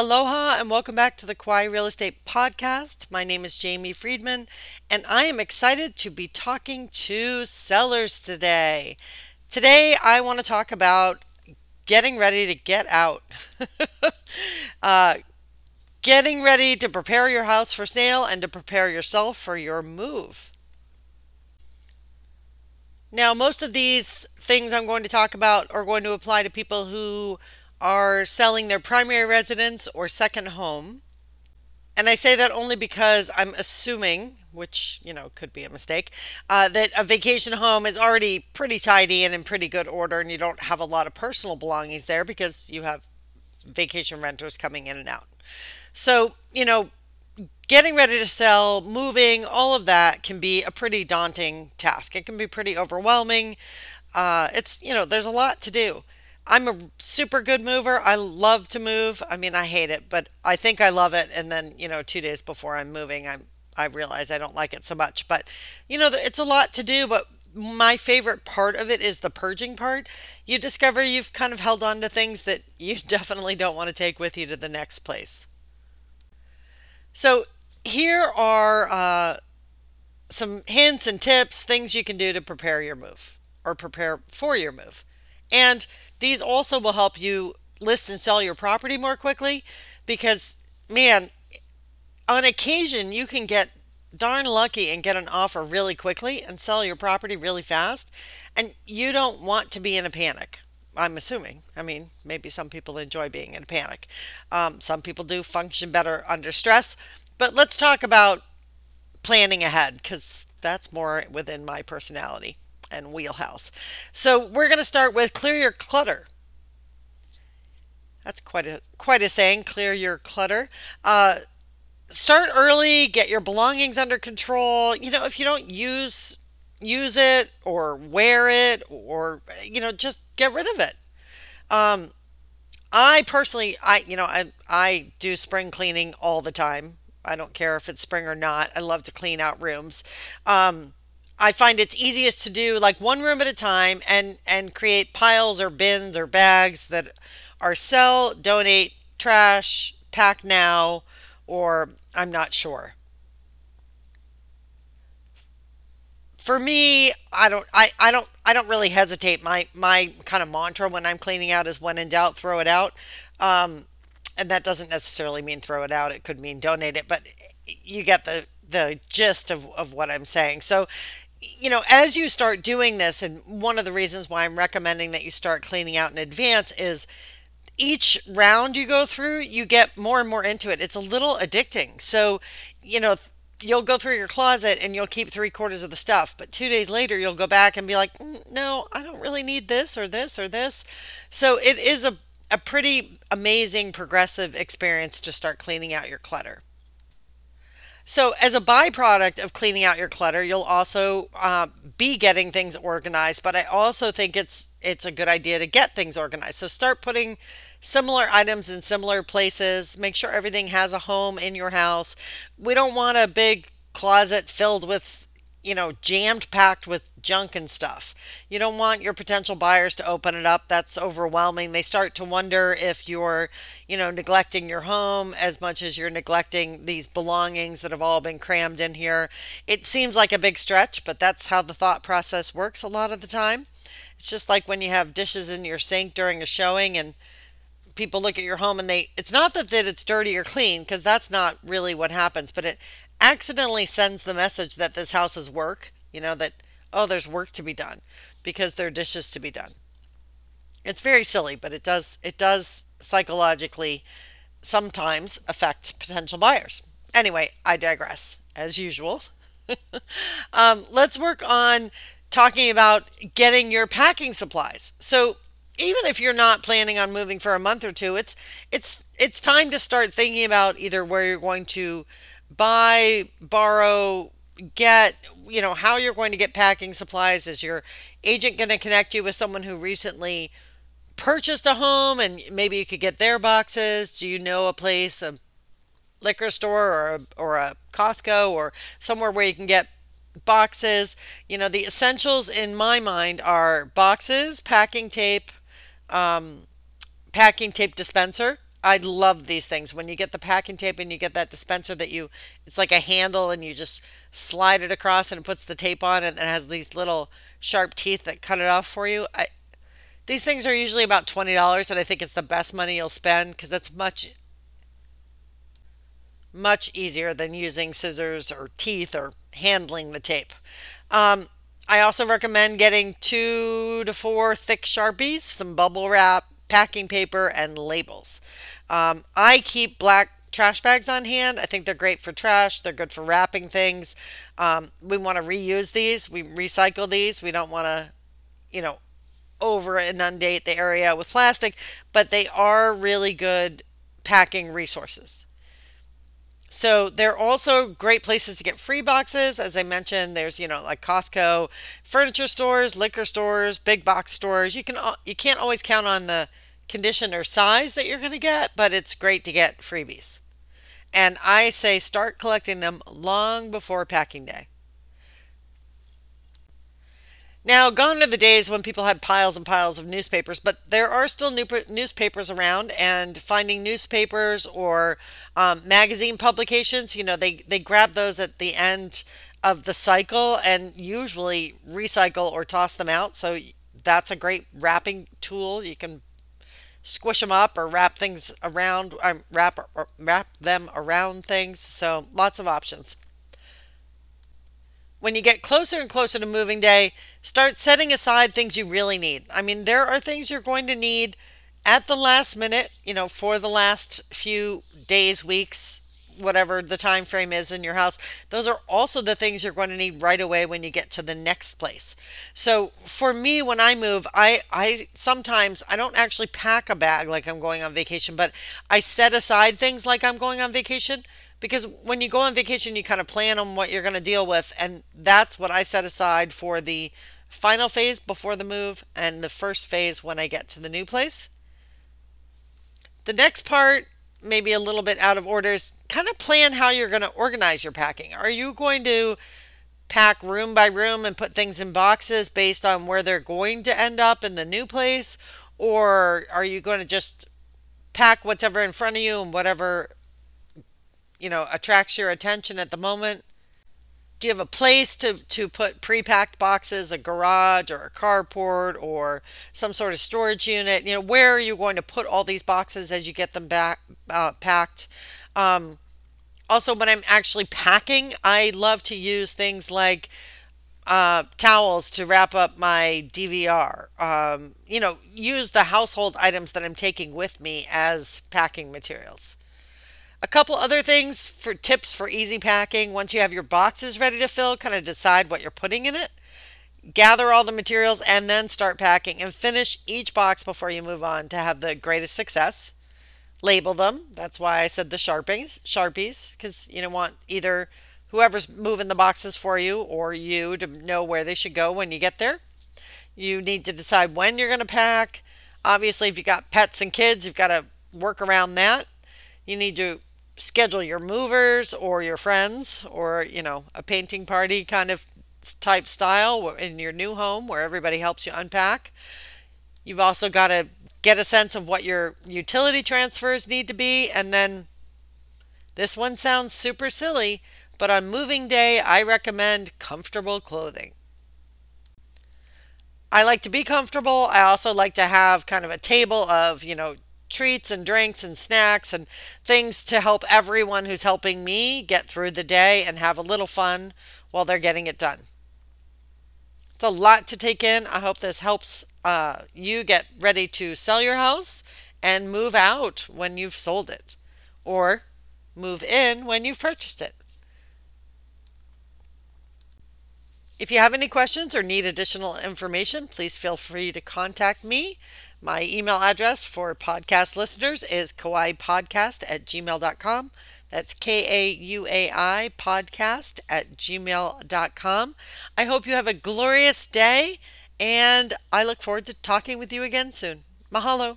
Aloha and welcome back to the Kauai Real Estate Podcast. My name is Jamie Friedman and I am excited to be talking to sellers today. Today I want to talk about getting ready to get out. uh, getting ready to prepare your house for sale and to prepare yourself for your move. Now, most of these things I'm going to talk about are going to apply to people who are selling their primary residence or second home. And I say that only because I'm assuming, which, you know, could be a mistake, uh, that a vacation home is already pretty tidy and in pretty good order, and you don't have a lot of personal belongings there because you have vacation renters coming in and out. So, you know, getting ready to sell, moving, all of that can be a pretty daunting task. It can be pretty overwhelming. Uh, it's, you know, there's a lot to do. I'm a super good mover. I love to move. I mean, I hate it, but I think I love it. And then, you know, two days before I'm moving, I'm I realize I don't like it so much. But, you know, it's a lot to do. But my favorite part of it is the purging part. You discover you've kind of held on to things that you definitely don't want to take with you to the next place. So here are uh, some hints and tips, things you can do to prepare your move or prepare for your move. And these also will help you list and sell your property more quickly because, man, on occasion you can get darn lucky and get an offer really quickly and sell your property really fast. And you don't want to be in a panic. I'm assuming. I mean, maybe some people enjoy being in a panic. Um, some people do function better under stress. But let's talk about planning ahead because that's more within my personality and wheelhouse. So we're going to start with clear your clutter. That's quite a quite a saying. Clear your clutter. Uh, start early. Get your belongings under control. You know, if you don't use use it or wear it or you know just get rid of it. Um, I personally, I you know, I I do spring cleaning all the time. I don't care if it's spring or not. I love to clean out rooms. Um, I find it's easiest to do like one room at a time and and create piles or bins or bags that are sell, donate, trash, pack now, or I'm not sure. For me, I don't I, I don't I don't really hesitate. My my kind of mantra when I'm cleaning out is when in doubt, throw it out. Um, and that doesn't necessarily mean throw it out. It could mean donate it, but you get the the gist of, of what I'm saying. So you know, as you start doing this, and one of the reasons why I'm recommending that you start cleaning out in advance is each round you go through, you get more and more into it. It's a little addicting. So, you know, you'll go through your closet and you'll keep three quarters of the stuff, but two days later, you'll go back and be like, mm, no, I don't really need this or this or this. So, it is a, a pretty amazing progressive experience to start cleaning out your clutter. So, as a byproduct of cleaning out your clutter, you'll also uh, be getting things organized. But I also think it's it's a good idea to get things organized. So, start putting similar items in similar places. Make sure everything has a home in your house. We don't want a big closet filled with you know, jammed packed with junk and stuff. You don't want your potential buyers to open it up. That's overwhelming. They start to wonder if you're, you know, neglecting your home as much as you're neglecting these belongings that have all been crammed in here. It seems like a big stretch, but that's how the thought process works a lot of the time. It's just like when you have dishes in your sink during a showing and people look at your home and they it's not that, it's dirty or clean because that's not really what happens but it accidentally sends the message that this house is work, you know, that, oh, there's work to be done because there are dishes to be done. It's very silly, but it does it does psychologically sometimes affect potential buyers. Anyway, I digress as usual. um, let's work on talking about getting your packing supplies. So even if you're not planning on moving for a month or two, it's it's it's time to start thinking about either where you're going to buy, borrow, get, you know, how you're going to get packing supplies. Is your agent going to connect you with someone who recently purchased a home and maybe you could get their boxes? Do you know a place, a liquor store or a, or a Costco or somewhere where you can get boxes? You know, the essentials in my mind are boxes, packing tape, um, packing tape dispenser I love these things. When you get the packing tape and you get that dispenser that you, it's like a handle and you just slide it across and it puts the tape on and it has these little sharp teeth that cut it off for you. I, these things are usually about $20 and I think it's the best money you'll spend because it's much much easier than using scissors or teeth or handling the tape. Um, I also recommend getting two to four thick Sharpies, some bubble wrap, packing paper, and labels. Um, I keep black trash bags on hand. I think they're great for trash. They're good for wrapping things. Um, we want to reuse these. We recycle these. We don't want to, you know, over inundate the area with plastic, but they are really good packing resources. So they're also great places to get free boxes. As I mentioned, there's you know like Costco, furniture stores, liquor stores, big box stores. You can you can't always count on the condition or size that you're going to get, but it's great to get freebies. And I say start collecting them long before packing day. Now, gone are the days when people had piles and piles of newspapers, but there are still new newspapers around, and finding newspapers or um, magazine publications, you know, they, they grab those at the end of the cycle and usually recycle or toss them out. So that's a great wrapping tool. You can squish them up or wrap things around, um, wrap, wrap them around things. So lots of options. When you get closer and closer to moving day, start setting aside things you really need. I mean, there are things you're going to need at the last minute, you know, for the last few days, weeks, whatever the time frame is in your house. Those are also the things you're going to need right away when you get to the next place. So, for me when I move, I I sometimes I don't actually pack a bag like I'm going on vacation, but I set aside things like I'm going on vacation because when you go on vacation you kind of plan on what you're going to deal with and that's what I set aside for the final phase before the move and the first phase when I get to the new place. The next part maybe a little bit out of order is kind of plan how you're going to organize your packing. Are you going to pack room by room and put things in boxes based on where they're going to end up in the new place or are you going to just pack whatever in front of you and whatever you know, attracts your attention at the moment? Do you have a place to, to put pre-packed boxes, a garage or a carport or some sort of storage unit? You know, where are you going to put all these boxes as you get them back uh, packed? Um, also, when I'm actually packing, I love to use things like uh, towels to wrap up my DVR. Um, you know, use the household items that I'm taking with me as packing materials. A couple other things for tips for easy packing. Once you have your boxes ready to fill, kind of decide what you're putting in it. Gather all the materials and then start packing and finish each box before you move on to have the greatest success. Label them. That's why I said the sharpies, sharpies, because you don't want either whoever's moving the boxes for you or you to know where they should go when you get there. You need to decide when you're going to pack. Obviously, if you've got pets and kids, you've got to work around that. You need to schedule your movers or your friends or, you know, a painting party kind of type style in your new home where everybody helps you unpack. You've also got to get a sense of what your utility transfers need to be. And then this one sounds super silly, but on moving day, I recommend comfortable clothing. I like to be comfortable. I also like to have kind of a table of, you know, treats and drinks and snacks and things to help everyone who's helping me get through the day and have a little fun while they're getting it done. It's a lot to take in. I hope this helps uh, you get ready to sell your house and move out when you've sold it or move in when you've purchased it. If you have any questions or need additional information, please feel free to contact me my email address for podcast listeners is kauaipodcast at gmail.com. That's K A U A I podcast at gmail.com. I hope you have a glorious day and I look forward to talking with you again soon. Mahalo.